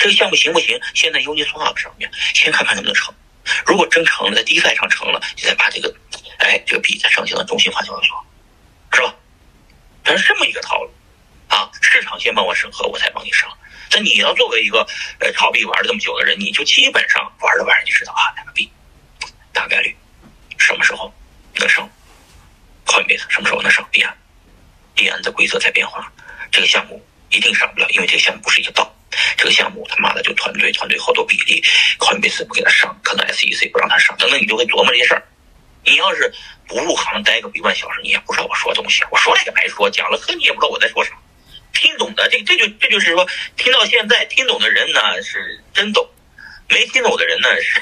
这个项目行不行？现在 Uniswap 上面先看看能不能成。如果真成了，在 DeFi 上成了，你再把这个，哎，这个币再上行到中心化交易所，是吧？它是这么一个套路啊！市场先帮我审核，我才帮你上。那你要作为一个呃炒币玩了这么久的人，你就基本上玩着玩着就知道啊，哪个币大概率什么时候能升好几次什么时候能升币安，币安的规则在变化，这个项目一定上不了，因为这个项目不是一个道。这个项目他妈的就团队团队好多比例，Coinbase 不给他上，可能 SEC 不让他上，等等，你就会琢磨这些事儿。你要是不入行待个一万小时，你也不知道我说的东西。我说了也白说，讲了课，你也不知道我在说啥。听懂的，这这就这就是说，听到现在听懂的人呢是真懂，没听懂的人呢是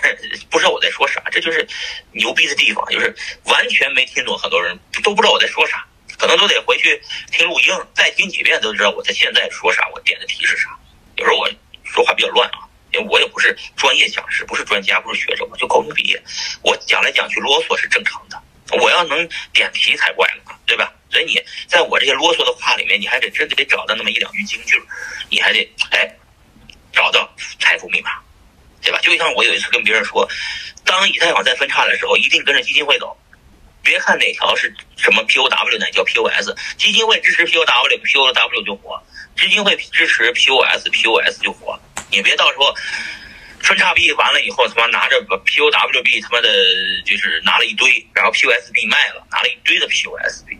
不知道我在说啥。这就是牛逼的地方，就是完全没听懂，很多人都不知道我在说啥，可能都得回去听录音，再听几遍都知道我在现在说啥，我点的题是啥。有时候我说话比较乱啊，因为我也不是专业讲师，不是专家，不是学者，我就高中毕业，我讲来讲去啰嗦是正常的。我要能点题才怪呢，对吧？所以你在我这些啰嗦的话里面，你还得真得找到那么一两句金句，你还得哎找到财富密码，对吧？就像我有一次跟别人说，当以太坊在分叉的时候，一定跟着基金会走，别看哪条是什么 POW 哪叫 POS，基金会支持 POW，POW 就火。基金会支持 POS，POS 就火。你别到时候分叉币完了以后，他妈拿着 POW 币，他妈的就是拿了一堆，然后 POS 币卖了，拿了一堆的 POS 币，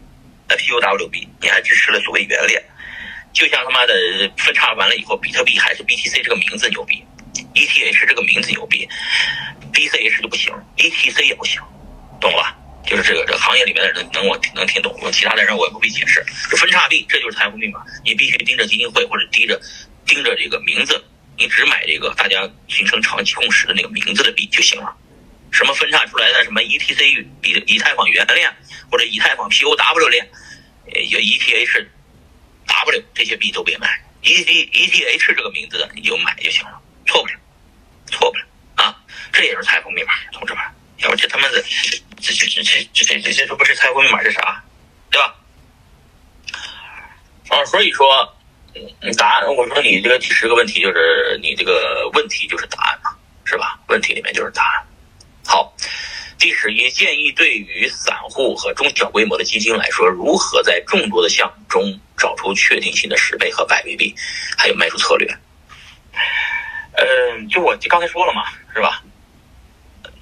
那 POW 币你还支持了所谓原链，就像他妈的分叉完了以后，比特币还是 BTC 这个名字牛逼，ETH 这个名字牛逼，BCH 就不行，ETC 也不行，懂了吧？就是这个这个行业里面的人能我能听懂，我其他的人我也不必解释。就分叉币，这就是财富密码，你必须盯着基金会或者盯着盯着这个名字，你只买这个大家形成长期共识的那个名字的币就行了。什么分叉出来的什么 ETC 以以太坊原链或者以太坊 POW 链，呃，ETH W 这些币都别买 E T ETH 这个名字的你就买就行了，错不了，错不了啊！这也是财富密码，同志们。要不这他妈的，这这这这这这这这不是财富密码是啥，对吧？啊，所以说，答案我说你这个第十个问题就是你这个问题就是答案嘛，是吧？问题里面就是答案。好，第十一建议对于散户和中小规模的基金来说，如何在众多的项目中找出确定性的十倍和百倍币，还有卖出策略。嗯，就我刚才说了嘛，是吧？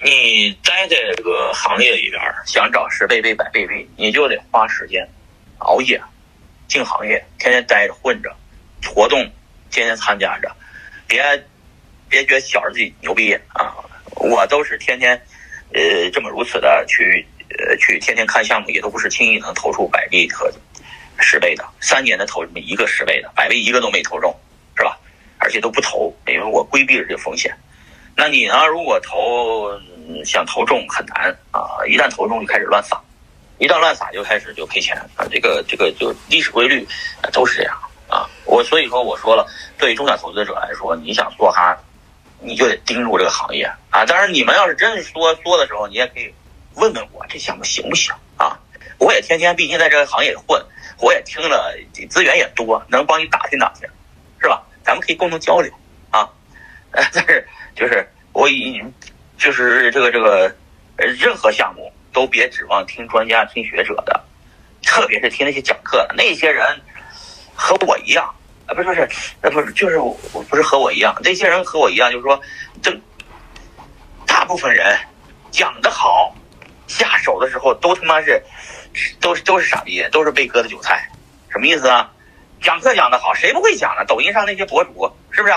你待在这个行业里边，想找十倍倍、百倍币，你就得花时间熬夜进行业，天天待着混着，活动天天参加着，别别觉得小着自己牛逼啊！我都是天天呃这么如此的去呃去天天看项目，也都不是轻易能投出百倍和十倍的，三年的投这么一个十倍的，百倍一个都没投中，是吧？而且都不投，因为我规避了这个风险。那你呢？如果投想投中很难啊！一旦投中就开始乱撒，一旦乱撒就开始就赔钱啊！这个这个就历史规律都是这样啊！我所以说我说了，对于中小投资者来说，你想梭哈，你就得盯住这个行业啊！当然，你们要是真是说说的时候，你也可以问问我这项目行不行啊？我也天天毕竟在这个行业混，我也听了资源也多，能帮你打听打听，是吧？咱们可以共同交流啊！但是。就是我已，就是这个这个，呃，任何项目都别指望听专家、听学者的，特别是听那些讲课的那些人，和我一样，啊，不是不是，呃，不是，就是我不是和我一样，那些人和我一样，就是说，这大部分人讲的好，下手的时候都他妈是，都是都是傻逼，都是被割的韭菜，什么意思啊？讲课讲的好，谁不会讲呢？抖音上那些博主是不是？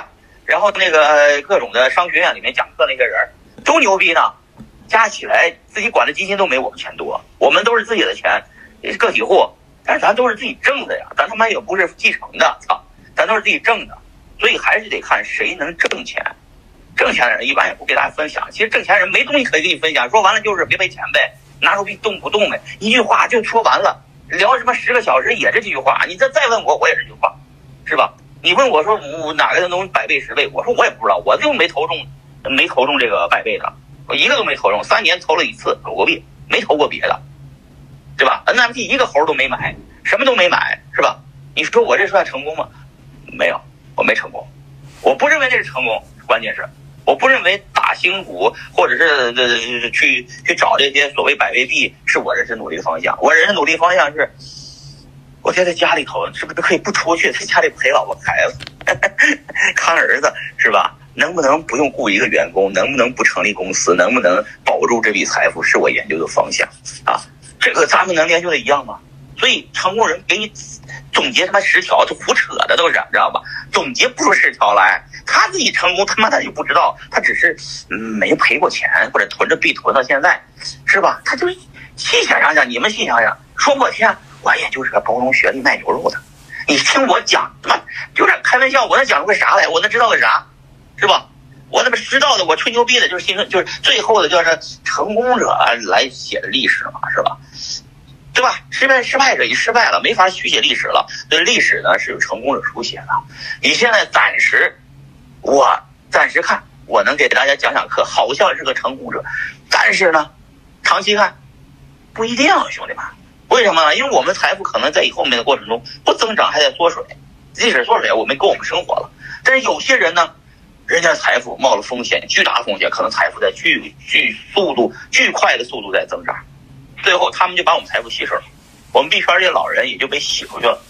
然后那个各种的商学院里面讲课那些人都牛逼呢，加起来自己管的基金都没我们钱多。我们都是自己的钱，个体户，但是咱都是自己挣的呀，咱他妈也不是继承的，操，咱都是自己挣的，所以还是得看谁能挣钱。挣钱的人一般也不给大家分享，其实挣钱人没东西可以给你分享，说完了就是别赔钱呗，拿出币动不动呗，一句话就说完了，聊什么十个小时也是这句话，你再再问我，我也是这句话，是吧？你问我说我哪个能百倍十倍？我说我也不知道，我就没投中，没投中这个百倍的，我一个都没投中。三年投了一次狗狗币，没投过别的，对吧？NFT 一个猴都没买，什么都没买，是吧？你说我这算成功吗？没有，我没成功，我不认为这是成功，关键是我不认为打新股或者是呃去去找这些所谓百倍币是我人生努力的方向。我人生努力方向是，我觉得家里头是不是都可以不出去，在家里陪老婆孩子，看儿子是吧？能不能不用雇一个员工？能不能不成立公司？能不能保住这笔财富？是我研究的方向啊！这个咱们能研究的一样吗？所以成功人给你总结他妈十条，都胡扯的都是，知道吧？总结不出十条来，他自己成功他妈他就不知道，他只是没赔过钱或者囤着币囤到现在，是吧？他就细想想想，你们细想想，说破天，我也就是个高中学历卖牛肉的，你听我讲，他妈有点开玩笑，我能讲出个啥来？我能知道个啥？是吧？我怎么知道的，我吹牛逼的，就是新就是最后的，就是成功者来写的历史嘛，是吧？对吧？失败失败者已失败了，没法续写历史了。这历史呢是由成功者书写的。你现在暂时，我暂时看，我能给大家讲讲课，好像是个成功者，但是呢，长期看不一定，兄弟们。为什么呢？因为我们财富可能在以后面的过程中不增长，还在缩水。即使缩水，我们够我们生活了。但是有些人呢？人家财富冒了风险，巨大的风险，可能财富在巨巨速度、巨快的速度在增长，最后他们就把我们财富吸收了，我们币圈这些老人也就被洗出去了。